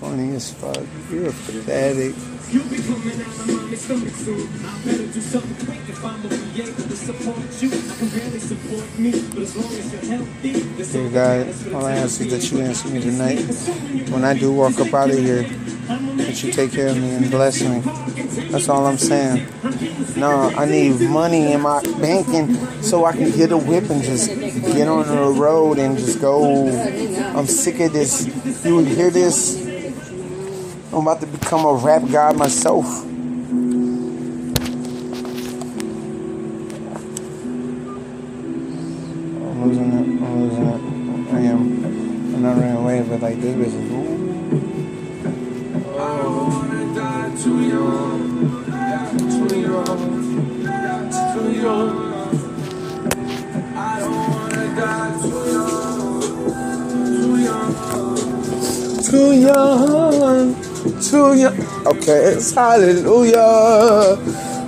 funny as fuck. You're a pathetic. You'll be coming out of my stomach soon. I better do something quick if I'm gonna be able to support you. I can barely support me, but as long as you're healthy. Dear God, all I ask is that you answer me tonight. When I do walk up out of here, that you take care of me and bless me. That's all I'm saying. No, I need money in my banking so I can get a whip and just get on the road and just go. I'm sick of this. You would hear this? I'm about to become a rap god myself. I'm losing it. I'm losing it. I am. I'm not running away, but like this bitch is. Okay, it's hallelujah,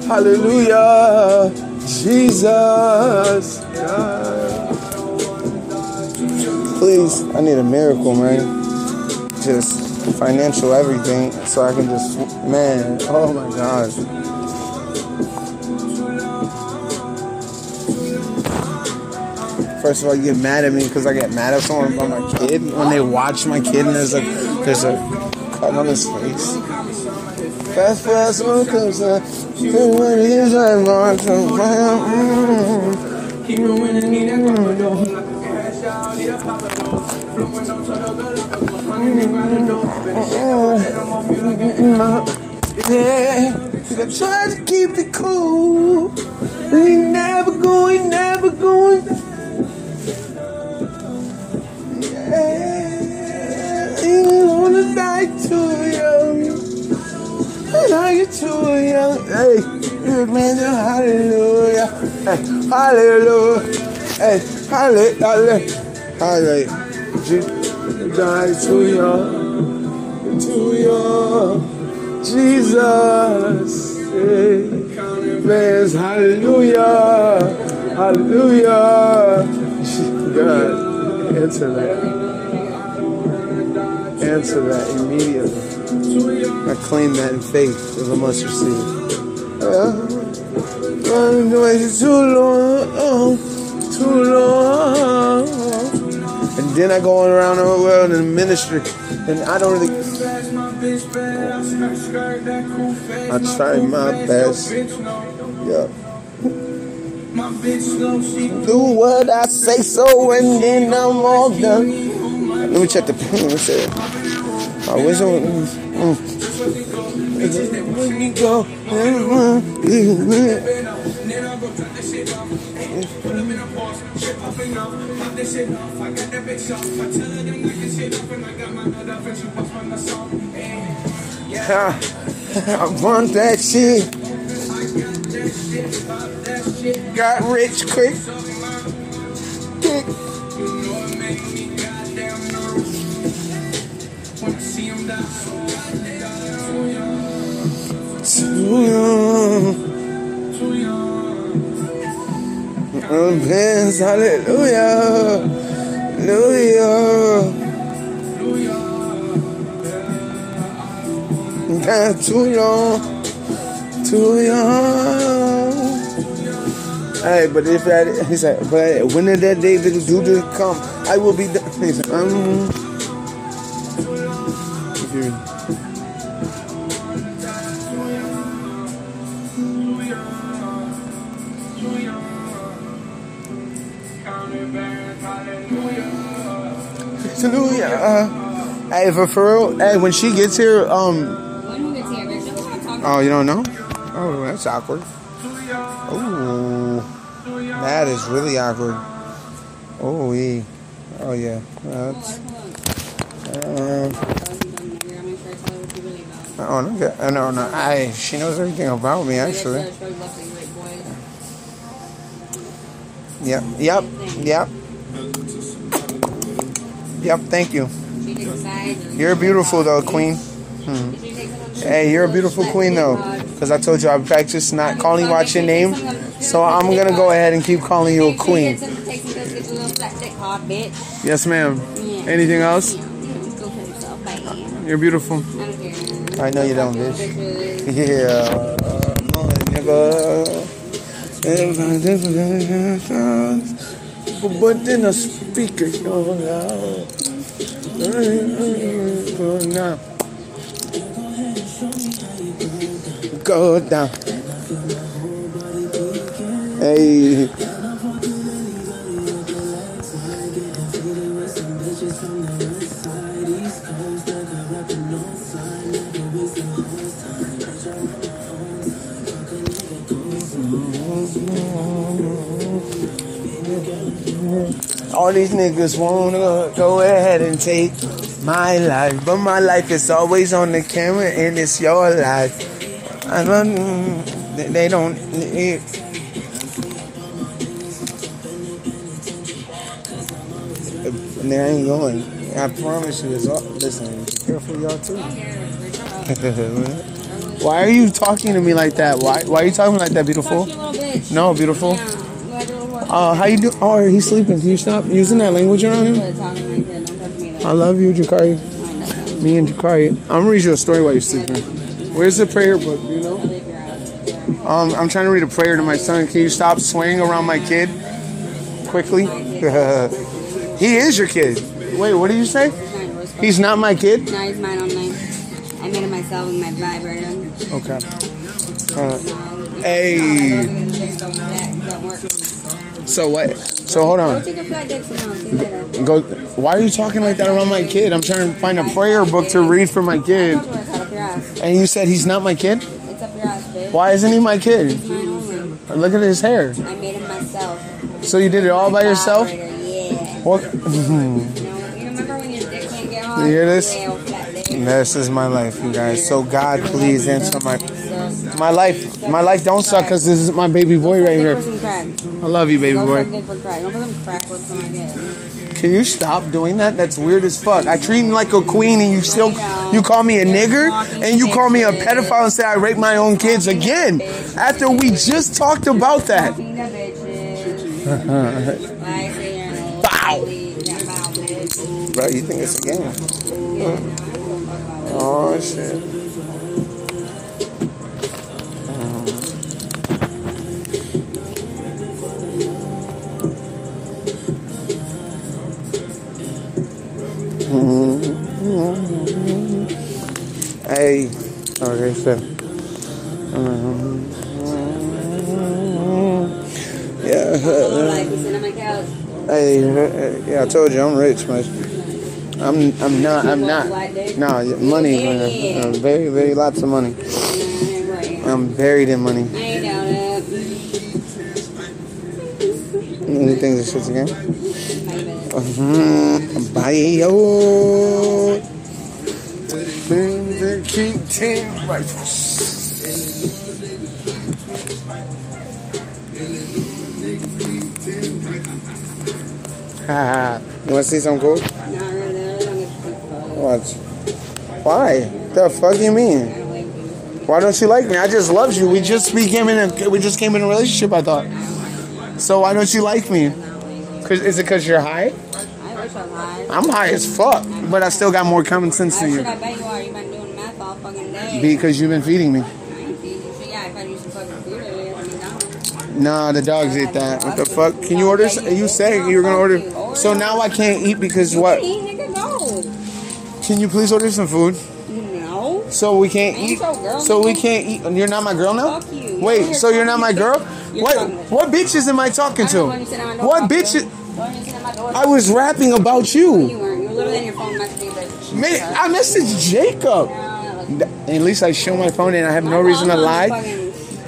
hallelujah, Jesus. Please, I need a miracle, man. Just financial everything so I can just man oh my god First of all, you get mad at me because I get mad at someone about my kid when they watch my kid and there's a there's a cut on his face. Fast, fast, one comes up. She's winning. Keep moving in a couple like a cast out here, from when I'm going to Keep it winning, need that yeah, I try to keep it cool. We never going, never going. Hey, you man, hallelujah. Hey, hallelujah. Hey, hallelujah. Hallelujah die too young, too young. Jesus, praise, hallelujah, hallelujah. God, answer that. Answer that immediately. I claim that in faith of a mustard seed. Uh, too long, too long. And then I go around the world in ministry, and I don't really. I try my best. Yeah. Do what I say so, and then I'm all done. Let me check the. Let me it. I wish I would. Mm. When you go, shit. I got that off. I tell her Too young. I'm Dance, hallelujah, hallelujah. Not too young. too young. Hey, but if that, he said, but when that day do to come, I will be. He said, um. Hey, for, for real, hey, when she gets here, um. Oh, you don't know? Oh, that's awkward. Oh, that is really awkward. Oh, we. Oh, yeah. That's. Uh, oh, no, no, no. I, she knows everything about me, actually. Yep, yep, yep. Yep, thank you. You're beautiful though, queen. Hmm. Hey, you're a beautiful queen though. Because I told you I practice not calling you out your name. So I'm going to go ahead and keep calling you a queen. Yes, ma'am. Anything else? You're beautiful. I know you don't, bitch. Yeah. But then the speaker down. Go down. Hey. All these niggas wanna go ahead and take my life, but my life is always on the camera and it's your life. I don't, they- don't. It, they ain't going. I promise you, it's all. Listen, be careful, y'all too. Why are you talking to me like that? Why? Why are you talking like that, beautiful? Fuck you, little bitch. No, beautiful. Yeah. You like a little what? Uh, how you do? Oh, he's sleeping. Can you stop using that language around him? Quit talking like that. Don't touch me though. I love you, Jakari. Me and Jakari. I'm gonna read you a story while you're sleeping. Where's the prayer book? Do you know? I'll leave your ass. Um, I'm trying to read a prayer to my son. Can you stop swaying around my kid quickly? he is your kid. Wait, what did you say? It's mine. Where's He's not my kid. No, he's mine online. I made it myself with my vibrator. Okay. Uh, hey. So what? So hold on. Go. Why are you talking like that around my kid? I'm trying to find a prayer book to read for my kid. And you said he's not my kid. Why isn't he my kid? Look at his hair. I made it myself. So you did it all by yourself? Yeah. What? You hear this? This is my life, you guys. So God, please answer my my life. My life don't suck because this is my baby boy right here. I love you, baby boy. Can you stop doing that? That's weird as fuck. I treat you like a queen and you still you call me a nigger and you call me a pedophile and say I rape my own kids again. After we just talked about that. Bow. Bro, you think it's a game? Oh shit. Okay, so. Yeah, like, we sit on my couch. hey, yeah, I told you I'm rich, man. I'm, I'm not, I'm not. Nah, money, man. Uh, very, very lots of money. I'm buried in money. I ain't doubt it. You think this shit's a game? Maybe. Mm-hmm. Bye, yo. King Ting rifles. Haha. you wanna see some cool? Not really. I don't get to think about it. Watch. Why? The fuck do you mean? I don't like you. Why don't you like me? I just loved you. We just became in a we just came in a relationship. I thought. So why don't you like me? I don't like you. Cause is it cause you're high? I wish I was high. I'm high as fuck, but I still got more common sense Why than should you I bet you are? You've been doing math all fucking day. Because you've been feeding me. I ain't feeding you shit. Yeah, I fed you some fucking food earlier when you down. Nah, the dogs ate that. What the fuck? Can you order? You said you were gonna order. So now I can't eat because what? Eat, nigga, no. Can you please order some food? No. So we can't eat. So we can't eat. You're not my girl now. Wait, so you're not my girl? What? What bitches am I talking to? don't know when you sit at my door, What bitches? you. Don't you sit at my door? I was rapping about You you. weren't. You were literally on your phone messaging. Man, I messaged Jacob. At least I show my phone and I have no reason to lie.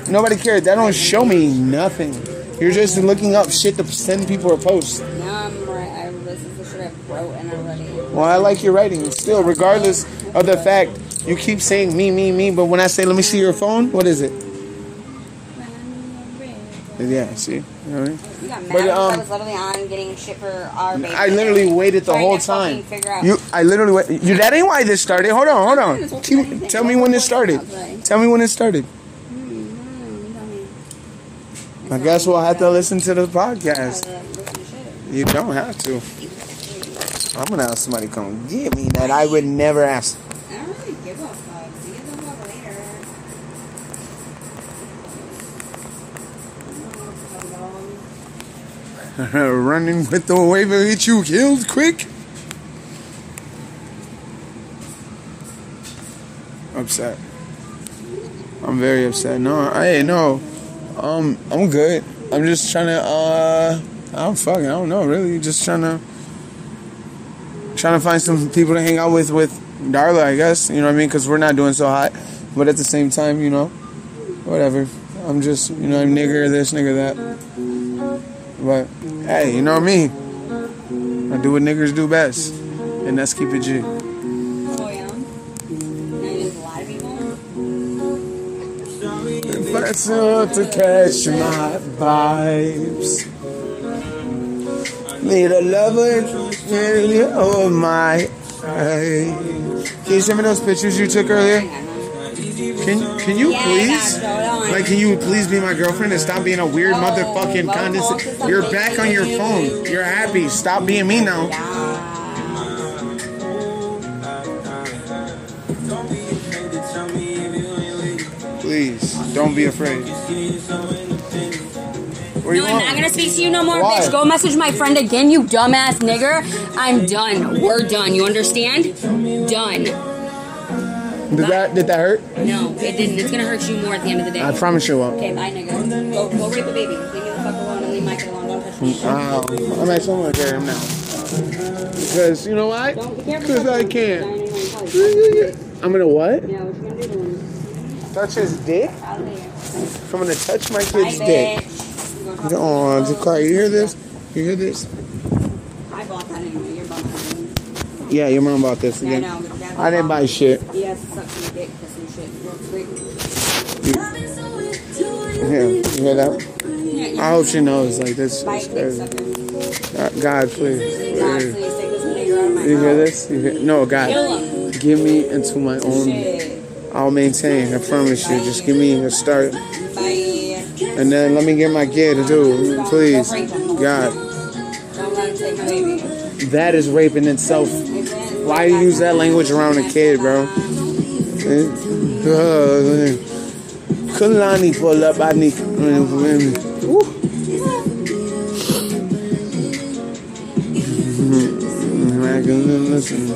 Nobody cares. That don't show me nothing. You're just looking up shit to send people a post. Now I'm right. I, is the shit I wrote and already. Well, I like your writing still, regardless of the fact you keep saying me, me, me. But when I say, let me see your phone, what is it? Yeah, see? You know what I mean? You got mad But, because I um, was literally on getting shit for our baby. I literally waited the whole time. You, I literally wait. You, that ain't why this started. Hold on, hold on. Keep- tell me when this started. Tell me when it started. I guess we'll have to listen to the podcast. You don't have to. I'm gonna have somebody come get me that I would never ask. Running with the wave will get you killed quick. Upset. I'm very upset. No, I ain't no. Um, I'm good. I'm just trying to. Uh, I'm fucking. I don't know. Really, just trying to. Trying to find some people to hang out with with Darla. I guess you know what I mean. Because we're not doing so hot, but at the same time, you know, whatever. I'm just you know I'm nigger this nigger that. But hey, you know me. I do what niggers do best, and that's keep it G. Oh, yeah. To catch my vibes. Need a lover, really, oh my. Can you send me those pictures you took earlier? Can you Yeah, please? got it. Hold on. Like, can you please be my girlfriend and stop being a weird Oh, motherfucking condescending? You're back on your phone. You're happy. Stop being me now. Please, don't be afraid. Where No, I'm going? not gonna speak to you no more, Why? bitch. Go message my friend again, you dumbass nigger. I'm done. We're done. You understand? Done. Did that did that hurt? No, it didn't. It's gonna hurt you more at the end of the day. I promise you won't. Okay, bye, nigga. Go, go rape a baby. Leave me the fuck alone and leave Mike alone. Don't touch me. Wow, I'm actually gonna carry him now. Because you know why? Don't be careful. Because I can't. I know you're gonna I'm gonna what? touch. Yeah, what you gonna do? Touch his dick? Out of there. I'm gonna touch my Bye, kid's dick. bitch. You Oh? Jakar, you hear this? You hear this? I bought that anyway. You're bought that anyway. Yeah, your mom bought this Yeah, again. know. I didn't buy shit. He has to suck some dick for some shit. Real quick. Here, you hear that? Yeah, you I hope she knows. Like this is crazy. Uh, God, please. God, please. take this nigga out of my You hear this? You hear? No, God. Give me into my own. Shit. I'll maintain. I promise you. Just give me a start, and then let me get my kid too, please. God, Don't let him take that is rape in itself. Why do you use that language around a kid, bro? Kalani pull up. I need. Woo. I can listen.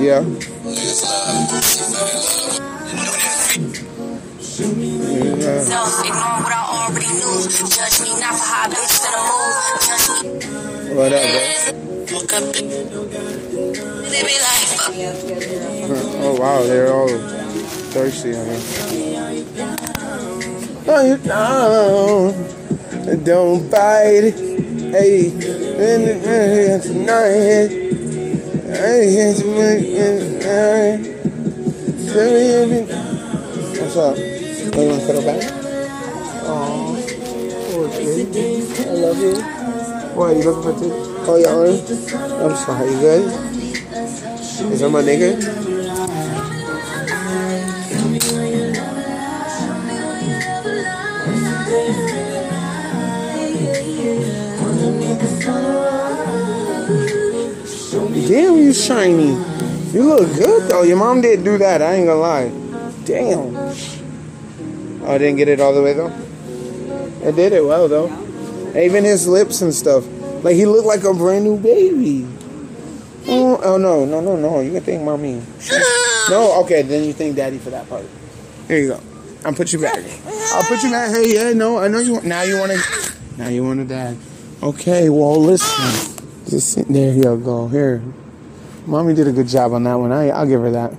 Yeah. No, ignore what I already knew. Judge me not for how I bitch What up, bro? Woke up. They be like, fuck. Oh wow, they're all thirsty. I mean. Oh, you down? Don't bite. Hey, in the hey, tonight. Hey, it's. What's up? Oh, you want to cuddle back? Aw, poor baby. I love you. Why, you looking for tea? Oh, your arm? I'm sorry, you good? Is that my nigga? Damn, you shiny. You look good though. Your mom did do that. I ain't gonna lie. Damn. Oh, I didn't get it all the way though. It did it well though. Even his lips and stuff. Like he looked like a brand new baby. Oh, oh no, no, no, no. You can think mommy. No, okay, then you think daddy for that part. Here you go. I'll put you back. I'll put you back. Hey, yeah, no, I know you. want Now you want to. Now you want a dad. Okay, well, listen. Just sit there. You go. Here, mommy did a good job on that one. I, I'll give her that.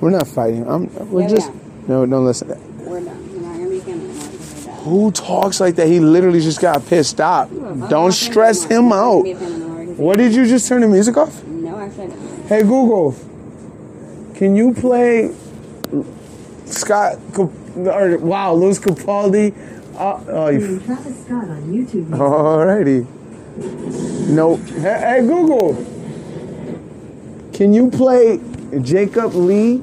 We're not fighting. I'm. We're Yeah, just. yeah. No, don't listen. We're not gonna be family anymore because of that. Who talks like that? He literally just got pissed. off. Don't stress him out. What did you just turn the music off? No, actually, I didn't. Hey Google, can you play Scott Cap- or wow, Louis Capaldi? Uh, oh, you, Travis Scott on YouTube. alrighty. No, hey, hey Google, can you play Jacob Lee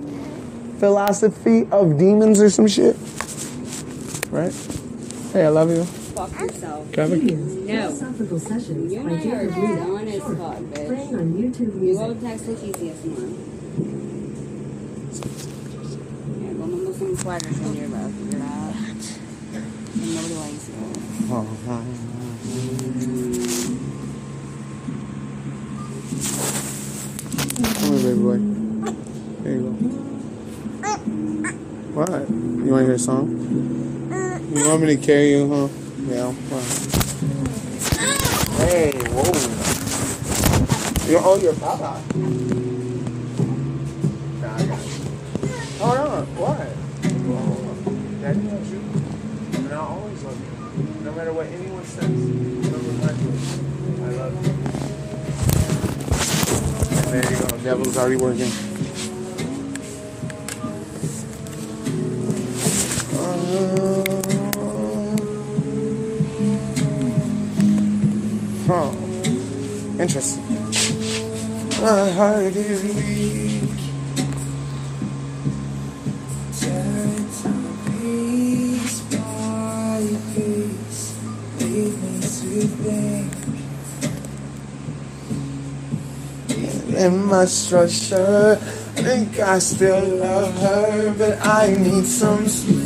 philosophy of demons or some shit? Right? Hey, I love you. Fuck yourself. Kevin. No. Philosophical Sessions You by and I are Jacob Lee. done as fuck, bitch. Playing on YouTube You go Music. text the easiest one. Yeah, go Well, I'm with some sweaters in here, but figure it out. And nobody likes it. Come here, baby boy. There you go. What? You want to hear a song? You want me to carry you, huh? Yeah. What? Hey, whoa. You're, oh, you're Papa. Nah, I got you. Hold on. What? Daddy loves you. And I'll always love you. No matter what anyone says. No remind you. I love you. And there you go. Devil's already working. Uh, Huh. Interesting. My heart is weak. Piece by piece, leave me think. in my structure. I think I still love her, but I need some sleep.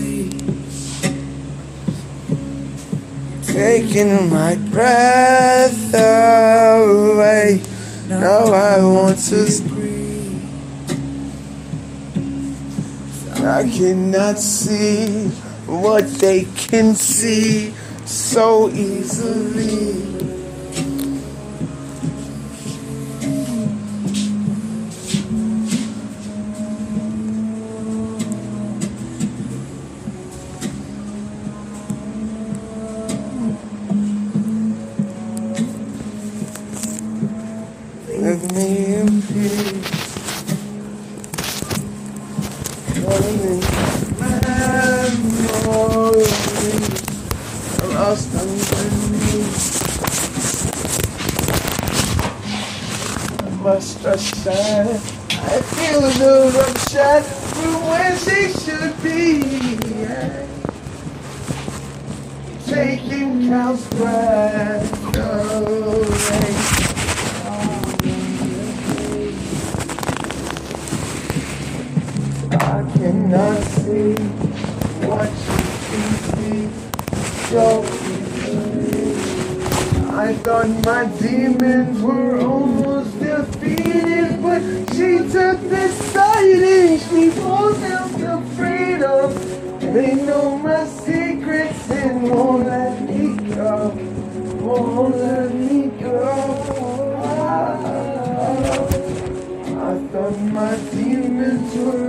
Taking my breath away. Now I want to scream. I cannot see what they can see so easily. They know my secrets and won't let me go. Won't let me go. I thought my demons were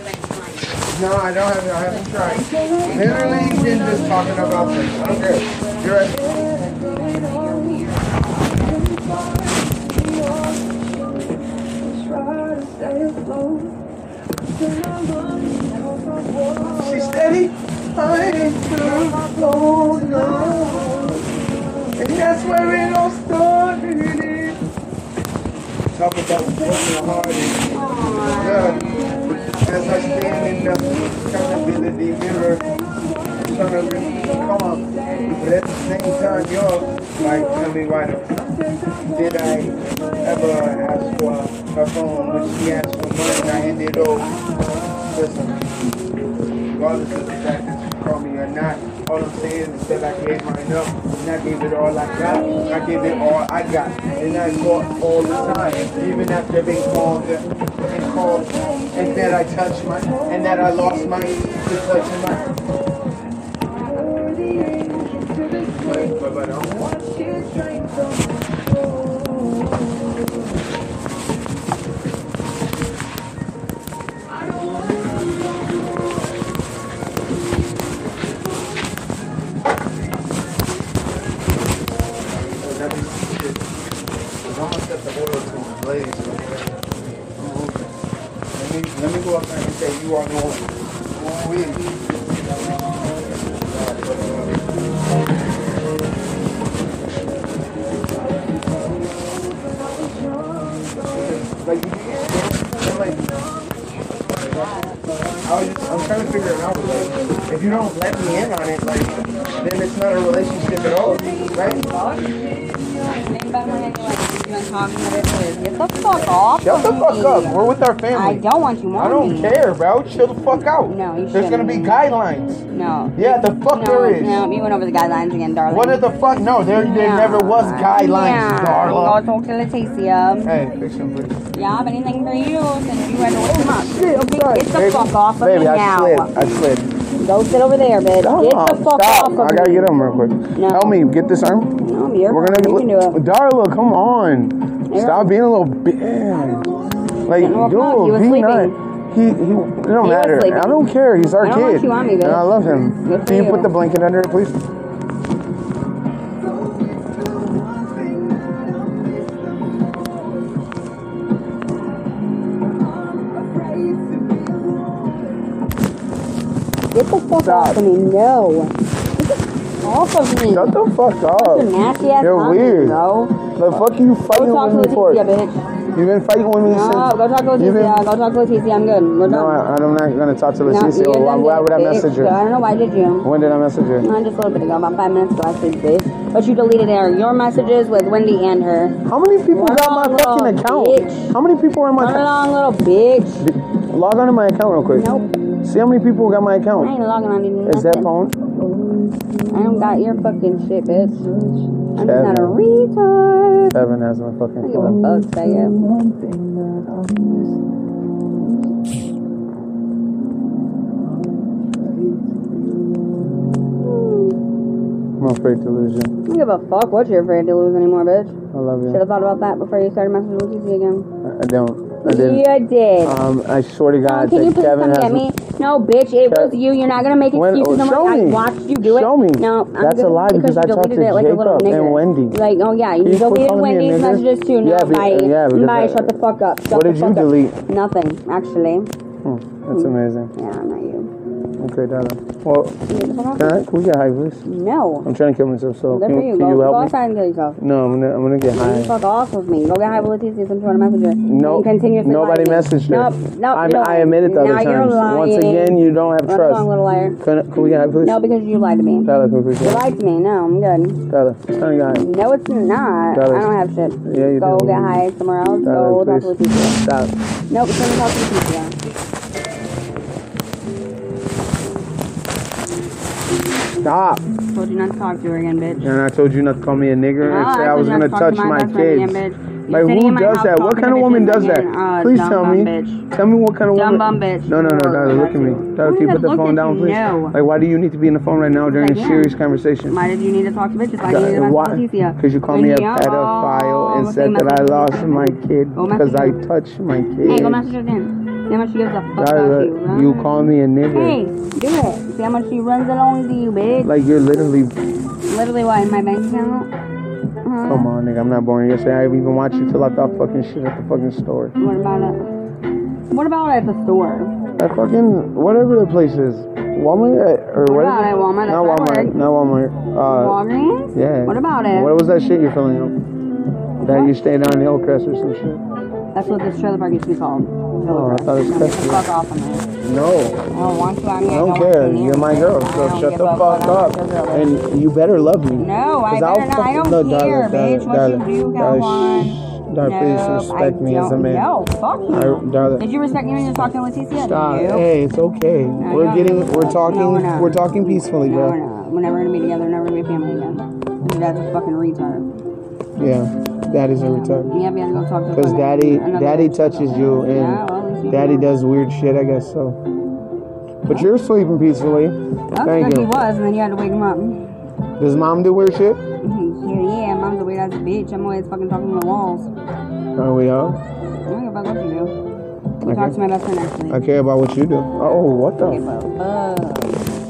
No, I don't have. it. I haven't tried. Literally, been just talking about this. Okay, you're right. She's steady. I ain't too long, no. And that's where it all started. Talk about working hard and yeah. As I stand in the accountability mirror, trying really come up. But at the same time, you're like, tell me why did I ever ask for her phone when she asked for mine? I ended up, listen, regardless of the fact that you call me or not, all I'm saying is that I gave mine up and I gave it all I got. I gave it all I got. And I fought all the time, even after being called and called and that I touched mine and that I lost mine to touching mine. The fuck up. We're with our family. I don't want you more. I don't care, bro. Chill the fuck out. No, you shouldn't. There's gonna be guidelines. No. Yeah, the fuck no, there is. No, you went over the guidelines again, darling. What are the fuck? No, there, there never was guidelines, yeah. Darla. Go talk to Leticia. Hey, fix him, please. Yeah, I have anything for you since you had to wake him up. Shit, I'm sorry. Get the Baby, fuck off of baby, me I now. slid. I slid. Go sit over there, bitch. Oh, get the fuck stop. off of me. I gotta me. get him real quick. No. Help me get this arm. No, I'm We're gonna You can do it. Darla, come on. Stop being a little bitch. Like, walk up. He was dude, be not. sleeping. He, he, it don't He matter. I don't care. He's our I don't want kid. you on me, bitch. and I love him. Good Can you, you. put the blanket under it, please? Get the fuck Stop. off of me. No. Get the off of me. Shut the fuck up. nasty ass You're monkey, weird. bro. The fuck are you fighting with me for? Leticia, bitch. You've been fighting with me No, since. go talk to you've been- uh, Go talk to Leticia. I'm good. We're done. No, I, I'm not gonna talk to No, Leticia. you're why, would I message her? I don't know why did you. When did I message her? No, just a little bit ago, about five minutes ago, I said bitch. But you deleted her, your messages with Wendy and her. How many people Run got my fucking account? bitch. How many people are in my Run account? along, little bitch. Log on to my account real quick. Nope. See how many people got my account. I ain't logging on to Is that phone? I don't got your fucking shit, bitch. I'm just not a Kevin. retard. Seven has my I fucking don't give a phone. fuck, say. I'm afraid to lose you. I don't give a fuck what you're afraid to lose anymore, bitch. I love you. Should have thought about that before you started messaging with TC again. I I don't. I didn't. You did. Um, I swear to Oh, God, can you please Kevin come has. get me? No, bitch, it Kev- was you. You're not gonna make When- excuses no show more. I me. watched you do it. Show me. No, I'm That's a good lie because I you talked deleted to it like a little Jacob and nigger. Wendy. Like, oh yeah, you deleted calling me a Wendy's nigger? messages too. No, Yeah, be- bye. yeah, because bye. I- Shut the fuck up. Shut What the did you fuck up. delete? Nothing, actually. Hmm, that's amazing. Yeah, not you. Okay, darling. Well, You get the fuck off? can, I, can we get high, please? No. I'm trying to kill myself, so Good can, for you. can Go, you go help me? outside and kill yourself. No, I'm gonna, I'm gonna get You high. fuck off with me. Go get high with Leticia since you want to message. No, continuously nobody me. messaged her. Nope, nope. I'm, you. I admit it the now other you're times. lying. Once again, you don't have Run trust. along, little liar. Can, can we get high, please? No, because you lied to me. Tyler, can we please You lied to me. No, I'm good. Tyler, to get high. No, it's not. Tyler. I don't have shit. Yeah, you Go do. get high somewhere else. Tyler, Go talk to please. Leticia. Stop. Nope, it's gonna talk to Leticia. Stop. Told you not to talk to her again, bitch. And I told you not to call me a nigger and say I told was gonna to touch to my friend kids. again. Like who does that? What kind of woman does that? Uh, Please tell me. bitch. Tell me what kind of Dumb woman. bum bitch. No, no, no, No, Tyler, look at me. no. Who can you put the phone down, please? No. Like, why do you need to be in the phone right now during a serious conversation? Why did you need to talk to bitches? Why did you need to Why? message Leticia? Because you called me a pedophile and said that I lost my kid because I touched my kid. Hey, go message her then. See how much she gives a fuck about you, right? you call me a nigga. Hey, do it. See how much she runs along to you, bitch. Like you're literally. Literally, what, in my bank account? Huh? Come on, nigga. I'm not boring. Yesterday, I even watched you till I thought fucking shit at the fucking store. What about it? What about at the store? At fucking whatever the place is, Walmart uh, or what? What about it? Walmart? Not Walmart. Not Walmart. Uh, Walgreens? yeah. What about it? What was that shit you're filling up? That you stayed on Hillcrest or some shit? That's what this trailer park used to be called. Oh, I thought it was the fuck off of me. No, I don't want to. I, I don't care. You You're my girl, so shut the fuck up. And you better love me. No, I better not. I don't no, care, darling, bitch. What darling, you do, go darling, on. shh. Darling, please No, respect I me as a man. No, fuck you. Darling. Did you respect me when you were talking to Leticia? Stop. Hey, it's okay. No, we're getting, we're talking, no, we're we're talking peacefully, No, bro. we're not. We're never gonna be together. We're never gonna be a family again. Your dad's a fucking retard. Yeah, daddy's in return. Yeah, we have to talk to Cause daddy, daddy touches you, and Yeah, well, at least you daddy does weird shit. I guess so. But you're sleeping peacefully. That's Thank good he was, and then you had to wake him up. Does mom do weird shit? Mm-hmm. yeah, yeah, mom's a weird ass bitch. I'm always fucking talking to the walls. Are we all? I don't give a what you do. Okay. talk to my best friend actually. I care about what you do. Oh, what the?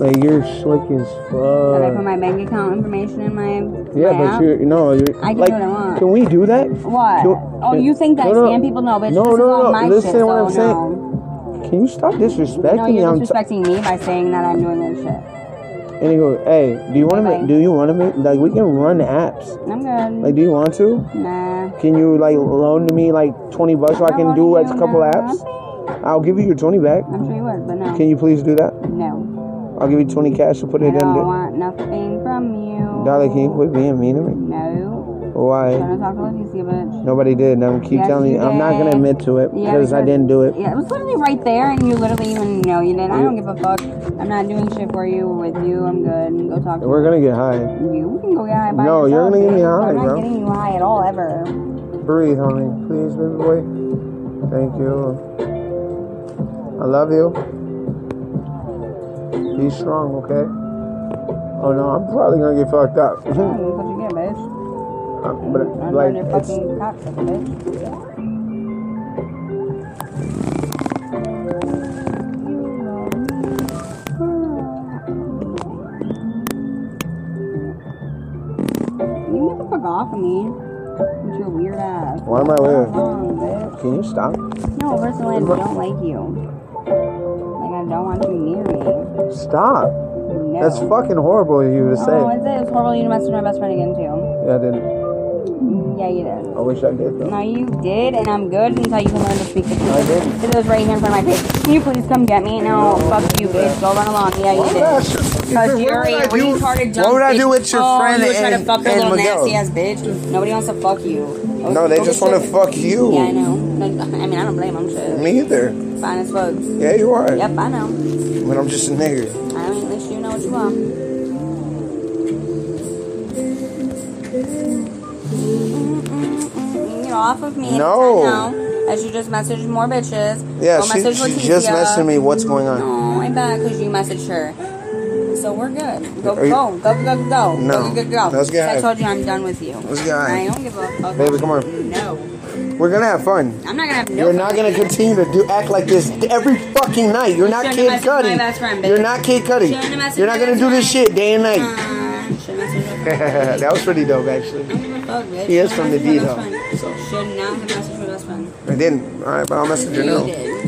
Like you're slick as Did I put my bank account information in my Yeah, my but app? you, no, you I can like. do what I want. Can we do that? What? Can- oh, you think that no, no. I scam people? No, bitch. No, this no, is all no. my Listen shit, what so I'm saying. no. Can you stop disrespecting No, me? you're t- disrespecting me by saying that I'm doing this shit. Anywho, hey, do you want to? Bye-bye. Do you want to make like we can run apps? I'm good. Like, do you want to? nah. Can you like loan to me like twenty bucks so I can do like a couple apps? I'll give you your twenty back. I'm sure you would, but no. Can you please do that? no. I'll give you twenty cash to put I it in. don't want nothing from you. Darling, can you quit being mean to me? No. Why? I'm Trying to talk to Leticia, bitch. Nobody did. I'm keep Yes, telling you. you I'm not gonna admit to it Yeah, because I didn't do it. Yeah, it was literally right there, and you literally even know you did. I don't give a fuck. I'm not doing shit for you or with you. I'm good. Go talk to We're gonna get high. you. Can go get high by No, you're gonna get me high, I'm not bro. getting you high at all ever. Breathe, honey, please, baby boy. Thank you. I love you. Be strong, okay? Oh no, I'm probably gonna get fucked up. That's what you get, bitch. Uh, but I'm like, it's fucking cocksucker, bitch. You get the fuck off of me. With your weird ass. why am I weird? Can you stop? No, personally, I don't like you. Like, I don't want you near me. Stop. No. That's fucking horrible of you to Oh, say. it? It's horrible you to with my best friend again, too. Yeah, I didn't. Yeah, you did. I wish I did though. No, you did, and I'm good until you can learn to speak the truth. I didn't. It was right here in front of my face. Can you please come get me? No, fuck you, bitch. Go run along. Yeah, you did. Because you're a retarded dumb What would I bitch. do with your oh, friend you were trying and- to fuck the and little Miguel? nasty ass bitch. Nobody wants to fuck you. Go- No, they go just get want to your- fuck you. Yeah, I know. No, I mean, I don't blame them. Shit. Me either. Fine as fuck. Yeah, you are. Yep, I know. But I'm just a nigga. I mean, at least you know what you want. Get off of me. No. anytime now, As you just messaged more bitches. Yeah, Go she, message she just messaged me what's going on. No, I bet because you messaged her. So we're good. Go, Are you- go, go, go, go. No. Go, go, go, go. Let's get I high. told you I'm done with you. Let's get high. I don't give a fuck. Baby, come on. No. We're gonna have fun. I'm not gonna have no You're not gonna continue to do act like this every fucking night. You're not Shouldn't Kid have messaged my Cudi. best friend, bitch. You're not Kid Cudi. Shouldn't have You're not my gonna do this shit day and night. Uh, should message her. that was pretty dope, actually. Don't give fuck, bitch. He is from the message my D, best though. friend. Should not have messaged my best friend. I didn't. All right, but I'll message her You now. did.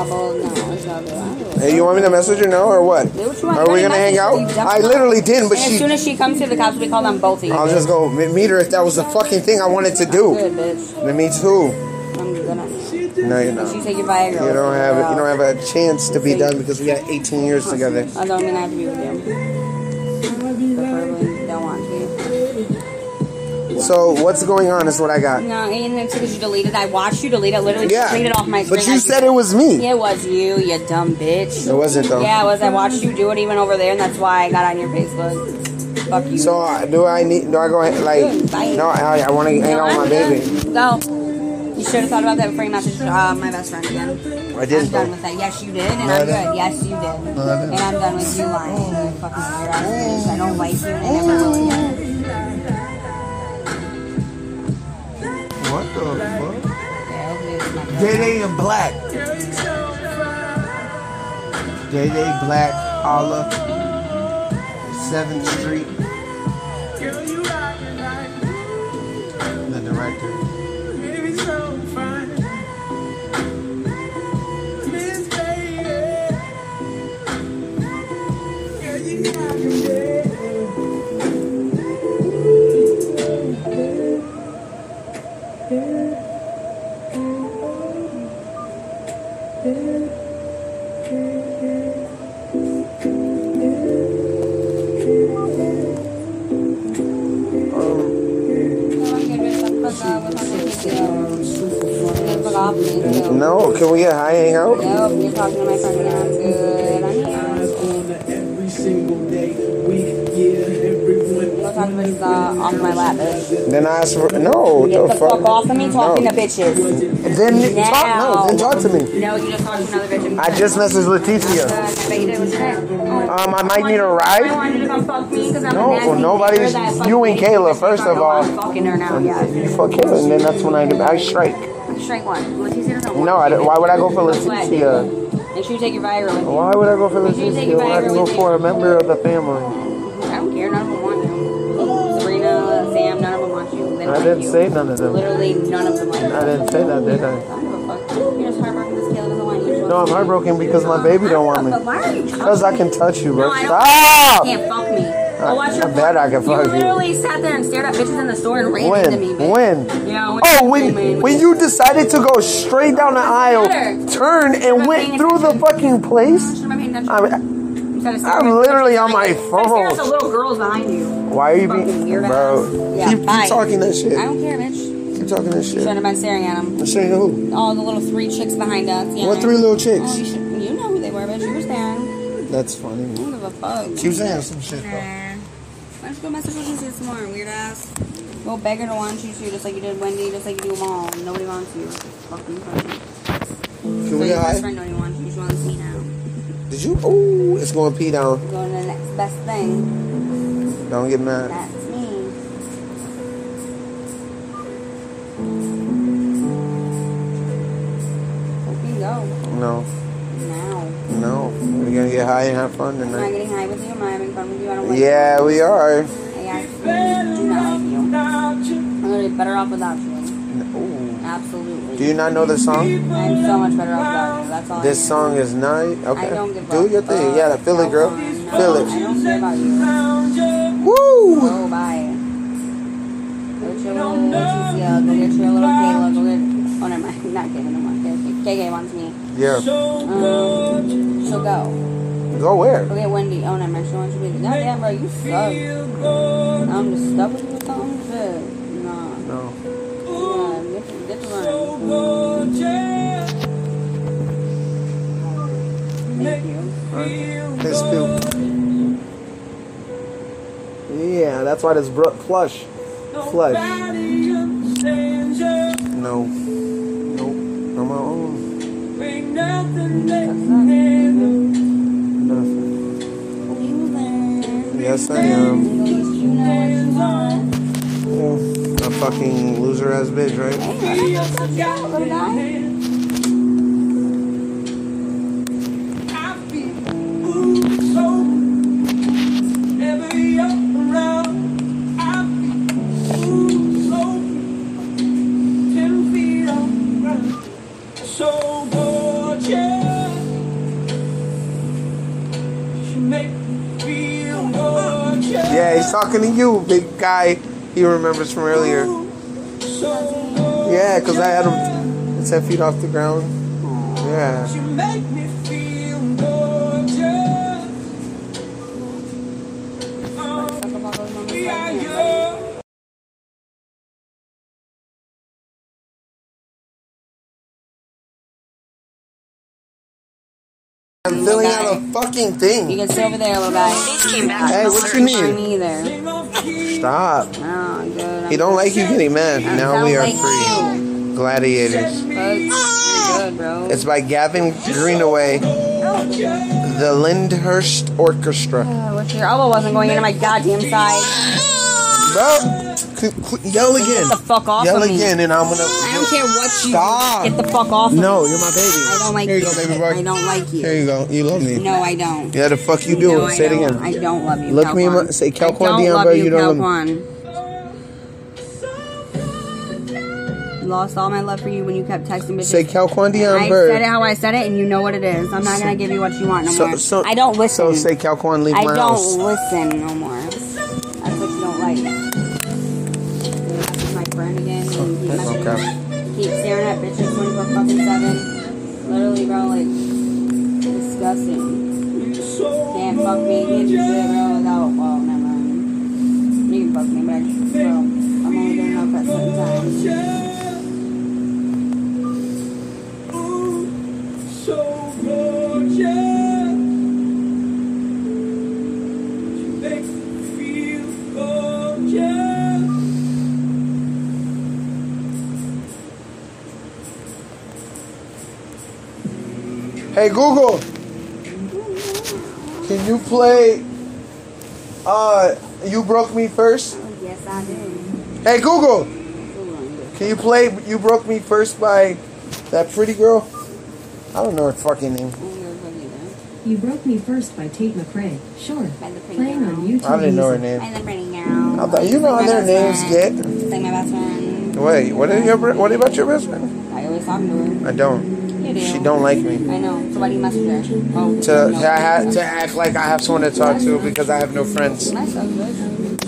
Yeah, because y'all both know what y'all do. I don't give Hey, you want me to message her now or what? Are we gonna hang out? I literally didn't, but and as soon as she comes to the cops, we call them both of you. I'll bitch. just go meet her if that was the fucking thing I wanted to do. Good, bitch. Me too. I'm good on. No, you're She not. take your Viagra. You don't have you don't have a chance to be done because we got 18 years together. I don't mean I have to be with you. Preferably don't want. So what's going on is what I got. No, and it's because you deleted. I watched you delete it. Literally, Yeah, just deleted off my screen. but you I- said it was me. Yeah, it was you, you dumb bitch. It wasn't though. Yeah, it was. I watched you do it even over there, and that's why I got on your Facebook. Fuck you. So uh, do I need? Do I go ahead, like? Bye. No, I, I want to hang No, out with my baby. good. Go. You should have thought about that before you messaged uh, my best friend again. I did. I'm done with that. Yes, you did, and No, I I'm good. Yes, you did. No, And I'm done with you lying. You fucking weird ass bitch. I don't like you, and I never will again. What the fuck? Yeah, hopefully it's not Day Day and Black. Day Day Black, Holla. 7th Street. The director. No, can we get high and hang out? Nope, you're talking to my friend again. I'm good. I'm here. Every single day, week, year, everyone. Go talk to uh, off my lap, bitch. Then I ask for no. Get the the fuck off of me talking No. to bitches. Then talk. No, then talk to me. No, you just talked to another bitch. I just messaged Leticia. Good. I bet you did. What's? Oh. Um, I might need a ride. want you to come fuck me because I'm No, a nasty nobody's- nigga that fucks you and. Kayla, first of all. Fucking her now, yeah. You fuck Kayla, and then that's when I I strike. Straight one. Leticia doesn't want No, I, don't- why would I go for Leticia? Uh? Make sure you take your Viagra with you. Why would I go for Did you take Leticia? When I go for a member of the family? I don't care. None of them want you. Sabrina, Sam, none of them want you. They don't I like didn't you. say none of them. Literally, none of them like you. I didn't say that, did I? I don't give a fuck. You're just heartbroken because Kayla doesn't want you. No, I'm heartbroken because my baby don't want me. But why are you Because I can touch you, bro. No, I don't. Stop! You can't fuck me. Go watch your I bet I can fuck you. you. literally sat there and stared at bitches in the store and ran into me, bitch. When? Yeah, when Oh, you when when you decided to go straight down the aisle, turn and went through the fucking place. Should've been paying attention. I mean, You started staring I'm literally on my you. You staring at phone. the little girls behind you. Why are you being, weird bro? Yeah, keep, keep talking that shit. I don't care, bitch. Keep talking that shit. shouldn't have been staring at them. I'm saying who? All the little three chicks behind us. Yeah. What three little Oh, chicks? you, should, you know who they were, bitch. You were staring. That's funny. I don't give a fuck. Keep saying some shit. though. Don't you go message with you some more, weird ass? Go beg her to want you too, just like you did Wendy, just like you do them all. Nobody wants you. Fucking funny. Can So we your best friend don't even want you. She wants me now. Did you? Oh, it's going pee down. Go to the next best thing. Don't get mad. That's me. Me go. No, gonna get high and have fun Am I tonight. getting high with you? Am I having fun with you? I don't like Yeah, we are. you. I actually do not like you. I'm gonna be better off without you. Ooh. Absolutely. Do you not know the song? I'm so much better off without you. That's all. This I song is nice. I Okay. don't give Do a your thing. fuck. Yeah, feel it, girl. No, Feel I don't care about you. Woo! Go bye. Go get your little Leticia. Go get your little Kayla. Go get. Oh, never mind. Not Kayla no more. KK KK wants me. Yeah. Um, so go. Go where? Go get Wendy. Oh, never mind. She wants you to be. Goddamn, bro. You suck. I'm just stuck with you or something? Shit. Nah. No. Yeah, get to, get to learn. Thank you. Piss poop. Yeah, that's why this bro- flush. Flush. No. Nope. On my own. Nothing. You there. Yes, I am. At least you know what you want. Yeah. A fucking loser ass bitch, right? Talking to you, big guy. He remembers from earlier. Yeah, because I had him 10 feet off the ground. Yeah. Out a fucking You can sit over there, little guy. Hey, what you Or need? either. Stop. Oh, good. He don't like you getting mad. Now we are like free. Gladiators. Good, good, bro. It's by Gavin Greenaway, the Lyndhurst Orchestra. Uh, your elbow wasn't going into my goddamn side. Bro, yell again. Get the fuck off Yell of me. again, and I'm gonna. I don't care what you Stop. Get the fuck off of No, me. you're my baby. I don't like Here you you. go, baby boy. I don't like you. Here you go. You love me. No, I don't. Yeah, the fuck you do. No, I Say it again. I don't love you. Look me in my- Calquan. say, I Calquan don't Dion, love bro, you, you don't Calquan. Lost all my love for you when you kept texting bitches. Say Calquan Dion I said it how I said it, and you know what it is. I'm not gonna give you what you want no So- more. so- I don't listen. So say Calquan leave I my don't listen no more. Like. That's my friend again. And he Okay. keep staring at bitches 24 fucking 7. Literally, bro, like, disgusting. Can't fuck me, can't do shit, bro, without, well, never mind. You can fuck me, but, bro, I'm only good enough at certain times. Hey Google, can you play? Uh, you broke me first. Oh, yes, I do. Hey Google, can you play? You broke me first by that pretty girl. I don't know her fucking name. I'm gonna fuck you Broke Me First by Tate McRae. Sure. By the Playing girl. on YouTube I didn't know her name. By the pretty girl. I thought you know how their names friend. get. It's like my best friend. Wait, what are your what about your best friend? I always talk to her. I don't. You do. She don't like me. I know. So why do you message her? Oh, To no. to, ha- to act like I have someone to talk to because I have no friends. That's so good.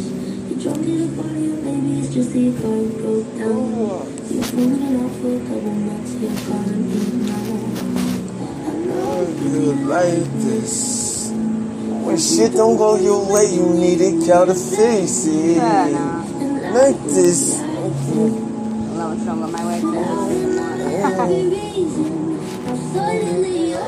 You like this. When shit don't go your way, you need a cow to face it.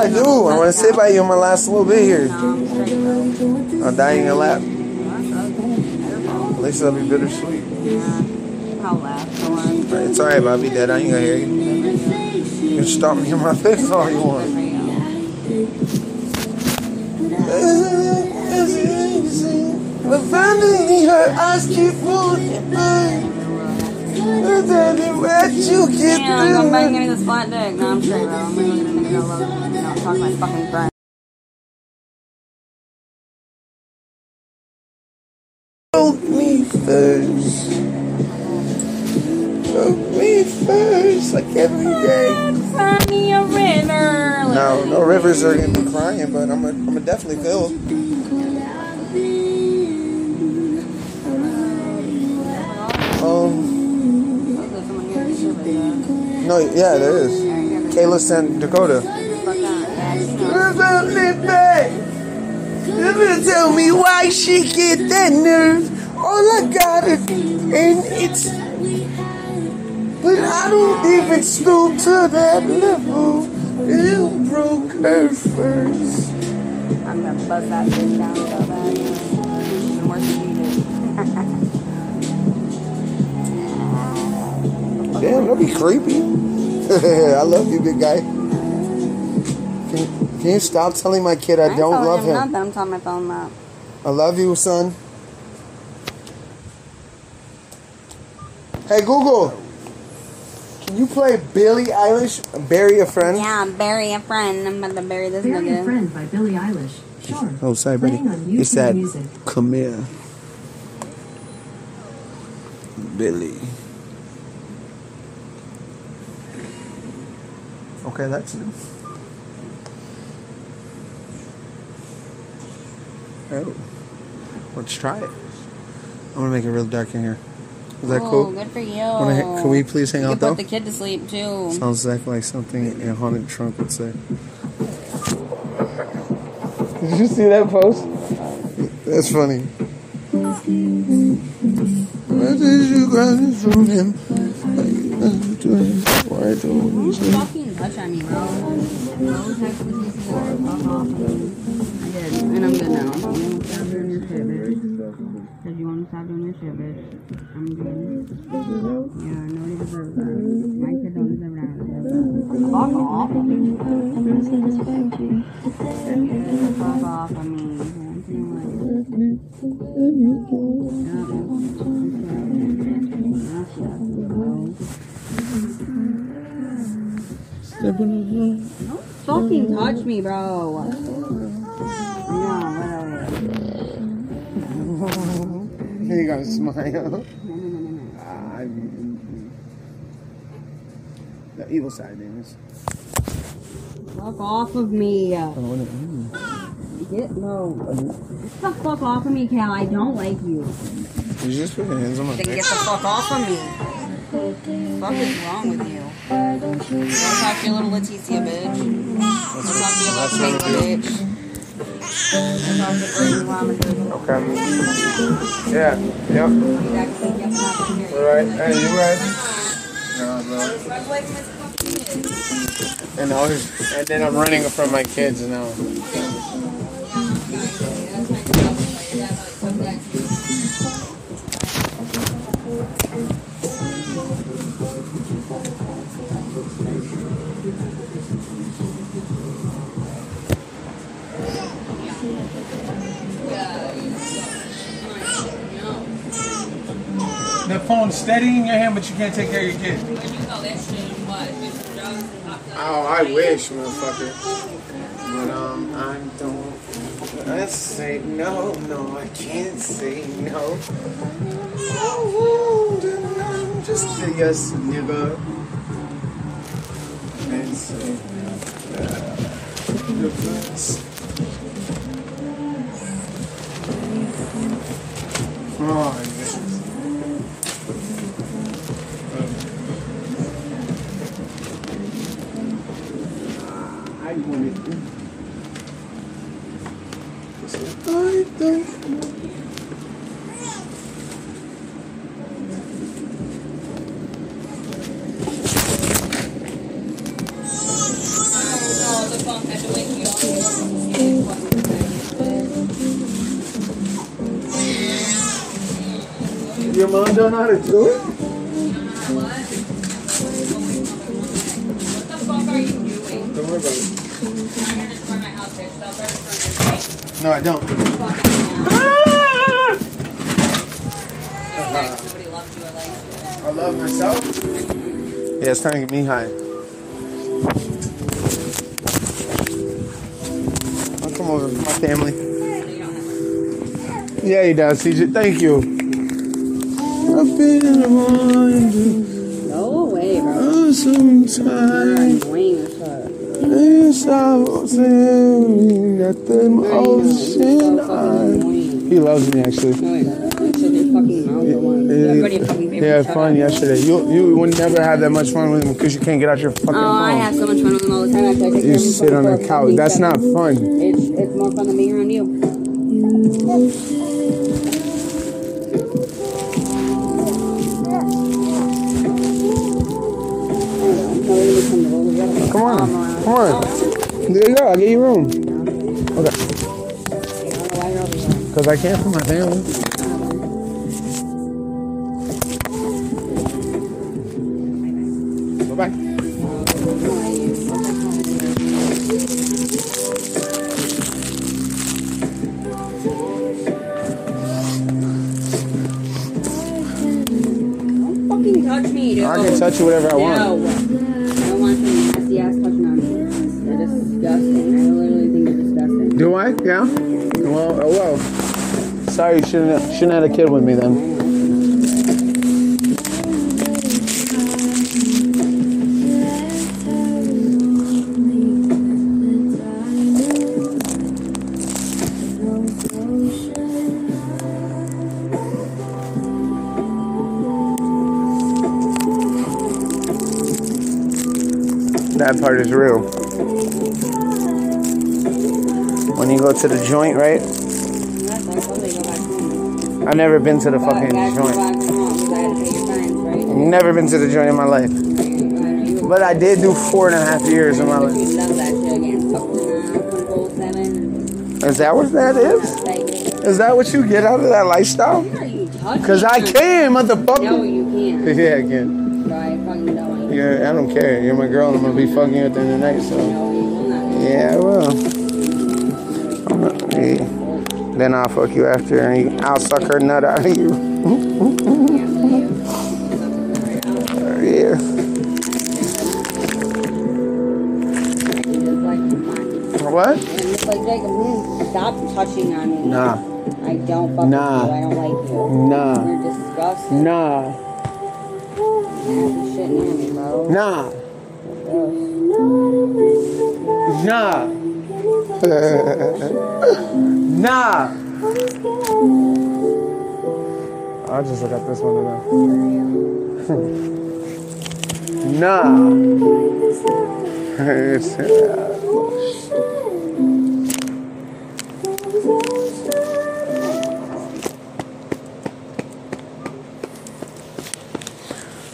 I do. I want to sit by you in my last little bit here. I'm. I'll die in your lap. At least it'll be bittersweet. Yeah. I'll laugh. Don't. It's alright, but be dead. I ain't gonna hear you. You can stop me in my face all you want. There you go. But finally her eyes keep moving And then where'd you get Damn, come back and give through? me this flat dick. No, I'm straight, bro. I'm gonna go get a nigga that loves, to my fucking friend. Choke me first. Choke me first, like every day. Find me a river. No, no rivers are gonna be crying, but I'm gonna I'm gonna definitely feel. Um, Someone here to do it, no, yeah, there is. Kayla sent Dakota. Fuck that. Yeah. You gonna tell me why she get that nerve? All I got is, and it's, but I don't even stoop to that level. You broke her first. I'm gonna buzz that bitch down so bad. Even worse than you did. Damn, that'd be creepy. I love you, big guy. Can, can you stop telling my kid I ain't don't love him? Nothing. I'm not. I'm telling my phone that. I love you, son. Hey Google, can you play Billie Eilish, "Bury a Friend"? Yeah, bury a friend. I'm about to bury this Bury a. Friend by Billie Eilish. Sure. Oh, sorry, buddy. Playing on YouTube It's that Music. come here, Billy. Okay, that's it. Oh, let's try it. I'm gonna make it real dark in here. Is that cool? oh, cool? good for you. Wanna can we please hang you out can though? put the kid to sleep too. Sounds exactly like something a haunted trunk would say. Did you see that post? That's funny. Where did you get from him? Why don't you fucking touch on me, bro. Me and fuck off. I did, and I'm good now. You want to stop doing your shit, bitch. You want to stop doing your shit, bitch. I'm good. Yeah, nobody deserves that. My kid don't deserve that. Fuck off of me. Fuck off of me. Don't fucking touch me, bro. No, whatever. You gotta smile. No, no, no, no, no. Ah, the evil side, Dennis. Fuck off of me. Get no. Get the fuck off of me, Cal. I don't like you. You just put your hands on my Then get the fuck off of me. What is wrong with you? Don't talk to your little Leticia, bitch. Don't talk to your little what Kayla, I do. bitch. Okay. Yeah. Yep. Exactly. Yep, not gonna hear you. All right. Hey, you right? Nah, bro. I'm like Miss fucking kid. And was, and then I'm running from my kids now. The phone's steady in your hand, but you can't take care of your kid. Oh, I wish, motherfucker. But um, I don't. Let's say no, no, I can't say no. I'm just a yes, nigga. And say uh, the best. Oh, Your mom don't know how to do it? Don't worry about it. No, I don't. I love myself. Yeah, it's time to get me high. I'll come over for my family. Yeah, he does, CJ. Thank you. I've been in the morning Go away, bro. for some time. Annoying as fuck. Yes, I was saying that the ocean. I... He loves me actually. No, you're not. You said your fucking mouth the one. Yeah, Everybody Yeah, fun yesterday. You you would never have that much fun with him because you can't get out your fucking Oh, I have so much fun with him all the time. After I take care You sit on the couch. That's not fun. It's it's more fun than being around you. Mm. Come on, come on. There you go. I'll get you room. Okay. Because I can't for my family. Bye bye. Fucking touch me, dude. I can touch you whatever I want. I Sorry, you shouldn't shouldn't have had a kid with me then. That part is real. When you go to the joint, right? I never been to the fucking joint. why I'm wrong, 'cause I had to pay your fines, right? Never been to the joint in my life. But I did do four and a half years in my life. you love that shit again. Fucking, Control 7. Is that what that is? Is that what you get out of that lifestyle? what are you touching? Cause I can, No, motherfucker. you can't. Yeah, I can. I don't. Yeah, I don't care. You're my girl, and I'm gonna be fucking with you at the end of the night. So No, you will not. yeah, I will. I'm not- yeah. Then I'll fuck you after, and you- I'll suck her nut out of you. yeah. Just like, fine. What? Like, Jacob, stop touching on me. Nah, I don't fuck Nah. with you. I don't like you. nah, You're disgusting. nah, Nasty shit near me, bro. nah, nah, I'll just look at this one now. nah. It's, uh,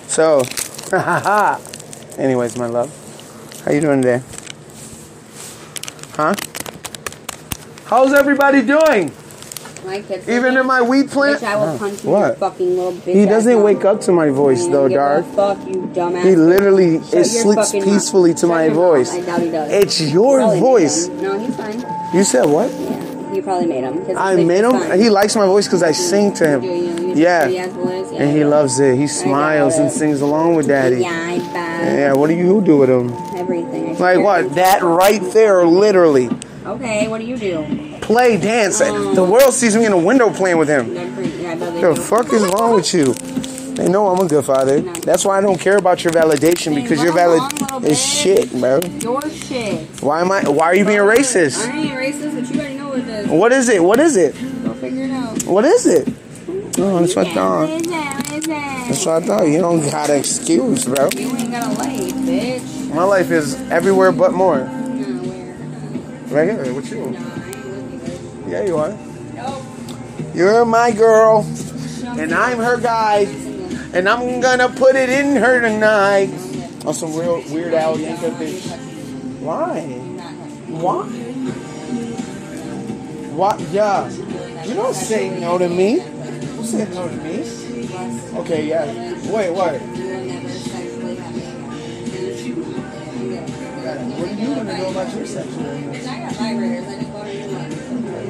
So, anyways, my love, how you doing today? Huh? How's everybody doing? My kids. Even in my weed Bitch, plant? I will punch you, What? you fucking little bitch. He doesn't wake up to my voice I though, give a Dark. Fuck you, dumbass. He literally Shut sleeps fucking mouth. peacefully to Shut my your mouth. voice. I doubt he does. It's your Probably voice. No, he's fine. You said what? Yeah, you probably made him. I he's made fine. him. He likes my voice because I sing to Do you- you- him. Yeah, pretty ass voice? Yeah, and he loves it. He smiles and sings along with Daddy. Yeah, I bet. Yeah, what do you do with him? Everything. Like what? That right there, literally. Okay, what do you do? Play, dance. Oh. The world sees me in a window playing with him. Good for you. Yeah, I The fuck is wrong with you? They know I'm a good father. That's why I don't care about your validation because your valid is shit, bro. Your shit. Why am I? Why are you being racist? I ain't racist, but you already know what it is. What is it? What is it? Go figure it out. What is it? Oh, that's what I thought. what is that? What is that? That's what I thought. You don't got an excuse, bro. You ain't got a life, bitch. My life is everywhere but more. Right here with you. Yeah, you are. Nope. You're my girl, and. I'm her guy, and I'm gonna put it in her tonight. On some real weird Al Yankovic. Why? Why? What? Yeah. You don't say no to me. You say no to me. Okay, yeah. Wait, what? What are you gonna know about your sexual?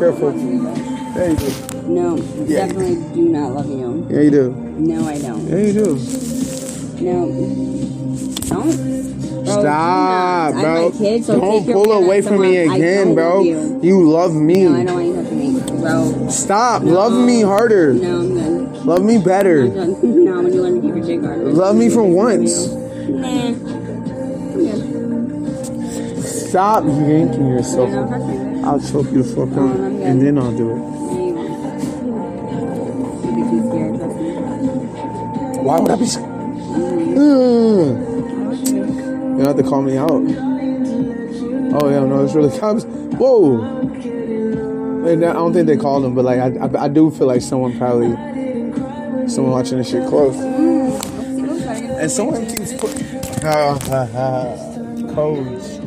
careful. Yeah, you do. No, Yeah. definitely do not love you. Yeah, you do. No, I don't. Yeah, you do. No. Don't. Bro, Stop, do bro. I'm my kid, so don't take pull away from me again, bro. you. You love me. No, I don't want you touching me, bro. Stop. No. Love me harder. No, I'm good. Love me better. done. No, I'm gonna let me keep your dick hard. Love me for once. Nah. Stop yanking yourself. no, touch me, bitch. I'll choke you the fuck No, out. And then I'll do it. Why would I be? scared? Mm. You have to call me out. Oh yeah, no, it's really cops. Whoa. And I don't think they called him, but like I, I, I do feel like someone probably, someone watching this shit close. And someone keeps putting uh, codes.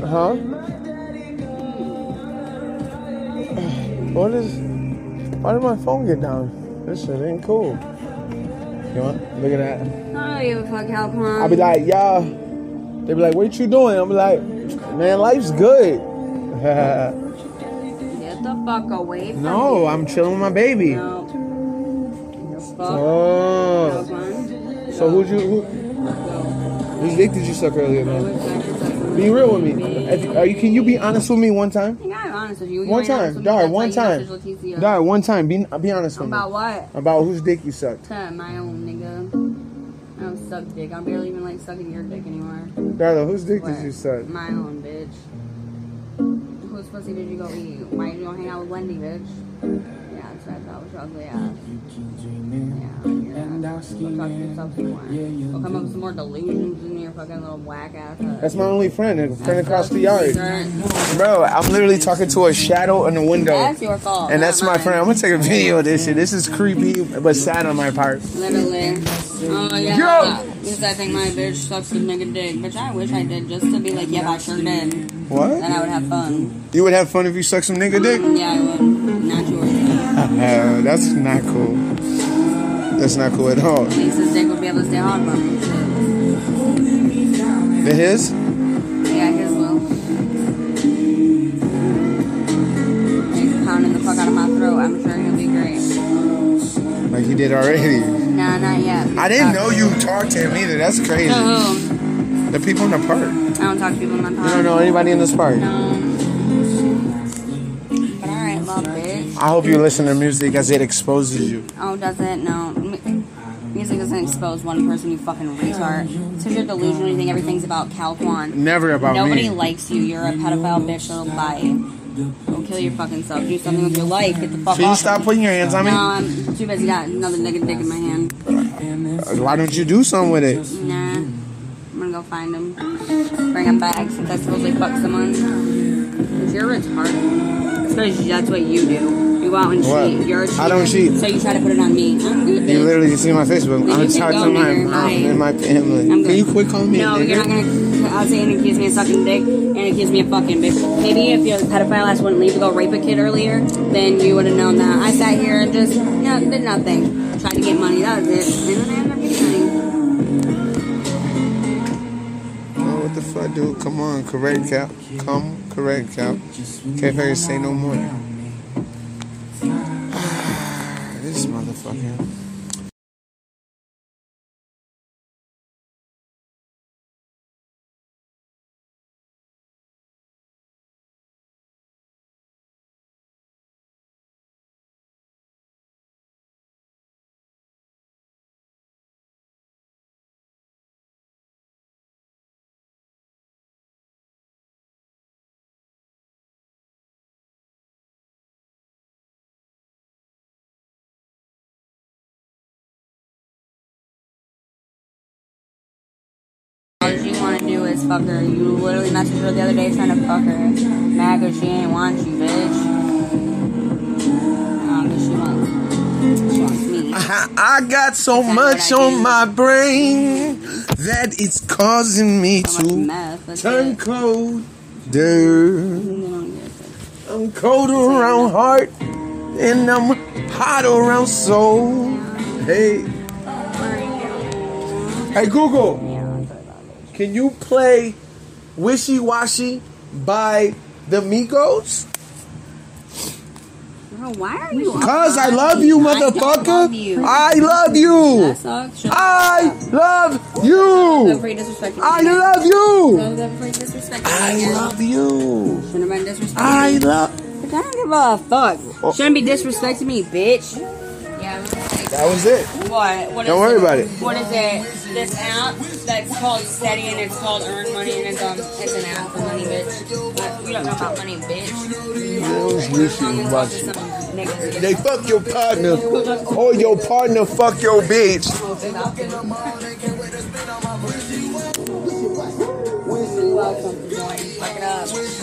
Huh? What is? Why did my phone get down? This shit ain't cool. You want? Look at that. I don't give a fuck how come. I'll be like, y'all. They be like, what you doing? I'm like, man, life's good. Get the fuck away from no, me. I'm chilling with my baby. No. Fuck? Oh. Fun. So who'd you, who, whose dick did you suck earlier, man? went back to suck some Be real with me. Are you, can you be honest with me one time? I gotta be honest with you. You One time, Dar. One time, Dar. One time. Be be honest with me. About what? About whose dick you sucked. To my own nigga. I don't suck dick. I'm barely even like sucking your dick anymore. Darla, whose dick did you suck? My own bitch. Whose pussy did you go eat? Why did you go hang out with Wendy, bitch? Yeah, that's I thought with your ugly ass. Yeah, yeah. Go talk to yourself some more. Go come up with some more delusions in your fucking little black ass head. That's my only friend, a friend across the yard. Bro, I'm literally talking to a shadow in the window. That's your fault. And that's my mine. friend. I'm gonna take a video of this shit. This is creepy, but sad on my part. Literally. Oh yeah. Yo! Because I think my bitch sucks a nigga dick. Bitch, I wish I did just to be like, yeah, I sure did. What? Then I would have fun. You would have fun if you sucked some nigga dick? Yeah, I would. Not yours. Uh, that's not cool. That's not cool at all. At least his dick would be able to stay hard for me. Shit. The his? Yeah, his will. He's pounding the fuck out of my throat. I'm sure he'll be great. Like he did already. Nah, not yet. I didn't know you talked to him either. That's crazy. No, The people in the park. I don't talk to people in my park. You don't know anybody in this park. No. I hope you listen to music as it exposes you. Oh, does it? No. Music doesn't expose one person, you fucking retard. So you're delusional, you think everything's about Calquan. Never about Nobody me. likes you. You're a pedophile bitch that'll lie you. Go kill your fucking self. Do something with your life. Get the fuck Can you off. stop putting your hands on me? No, I'm too busy. Got another nigga dick in my hand. Uh, why don't you do something with it? Nah. I'm gonna go find him. Bring him back since I supposedly fucked someone. Cause you're retarded. Especially that's what you do. You go out and What? cheat. You're a cheater. I don't cheat. So you try to put it on me. I'm good. You literally just see my Facebook. Then I'm talking to my mom Bye. and my family. I'm Can you quit calling me No, a you're not gonna I'll say and accuse me of sucking dick and accuse me of fucking bitch. Maybe if your pedophile ass wouldn't leave to go rape a kid earlier, then you would have known that. I sat here and just no, did nothing. Tried to get money, that was it. And then I ended up getting money. Oh, what the fuck, dude? Come on, correct cap. Come, correct cap. Can't hear say no more. Fuck her. You literally messaged her the other day trying to fuck her. Mad 'cause she ain't want you, bitch. Um, 'cause she wants, she wants me. I, I got so much on my brain that it's causing me So to turn colder. You don't get it. I'm cold around heart and I'm hot around soul. Hey, hey Google, Yeah, I'm sorry about it. Can you play Wishy Washy by the Migos? Bro, why are you? Cause I love you, I motherfucker. love you. I love you. I love you. for you disrespecting I love you. Good for you. I love you. Shouldn't have been disrespecting I love. I don't give a fuck. Oh. Shouldn't be disrespecting me, bitch. Yeah. That was it. What? What Don't worry about it. What is it? This app that's called Steady and it's called Earn Money and it's um it's an app for money, bitch. But you don't know about money, bitch. Those wishy Talk to washy. some niggas. They fuck your partner, or your partner fuck your bitch. Fuck it up. Fuck.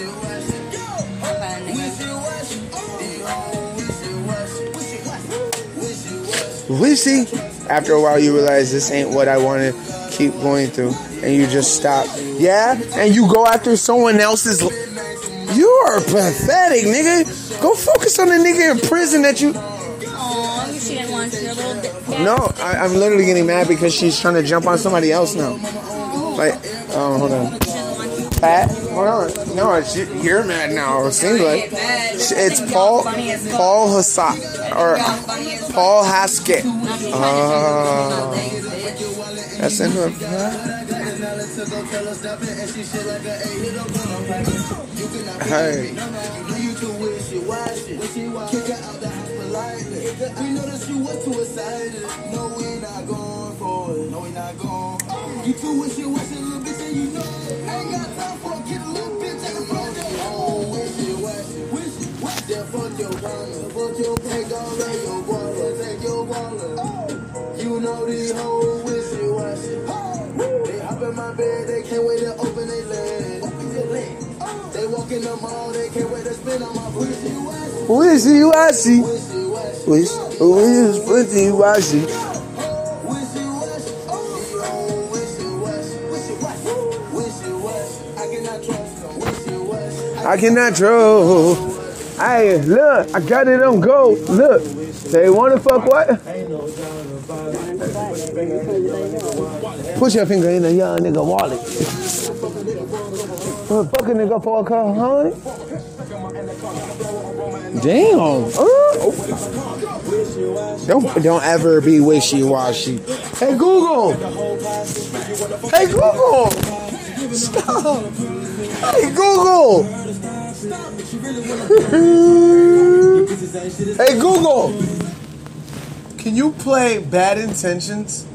Wishy. After a while, you realize this ain't what I want to keep going through, and you just stop. Yeah, and you go after someone else's. You are pathetic, nigga. Go focus on the nigga in prison that you. No, I, I'm literally getting mad because she's trying to jump on somebody else now. Like, oh, hold on. Pat, No, it's, you're mad now. It seems like it's Paul Paul Hassett or Paul Haskett. Oh, that's in her. A Hey. You too know you wishy-washy, little you know Fuck your pay, don't let your wallet. Take your wallet. You know these hoes wishy-washy. They hop in my bed, they can't wait to open their legs. They walk in the mall, they can't wait to spin on my. Wishy washy. Wishy-washy. Wish, wish, pretty washy. Oh. I cannot trust Hey, look, I got it on go. Look, they wanna fuck what? Put your finger in the young nigga wallet. Uh, fuck a nigga for a car, honey. Damn. Uh, don't don't ever be wishy washy. Hey Google. Hey Google. Stop. Hey Google. hey Google. Can you play Bad Intentions?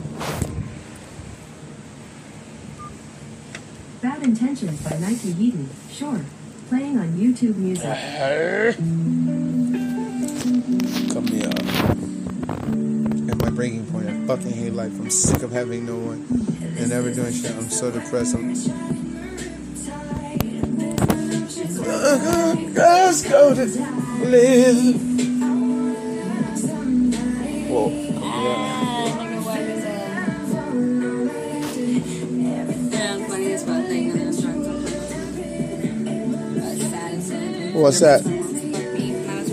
Bad Intentions by Niykee Heaton. Sure. Playing on YouTube Music. Cut me up. At my breaking point, I fucking hate life. I'm sick of having no one and never doing shit. I'm so depressed. I'm. The instructor. Sad and sad. What's that?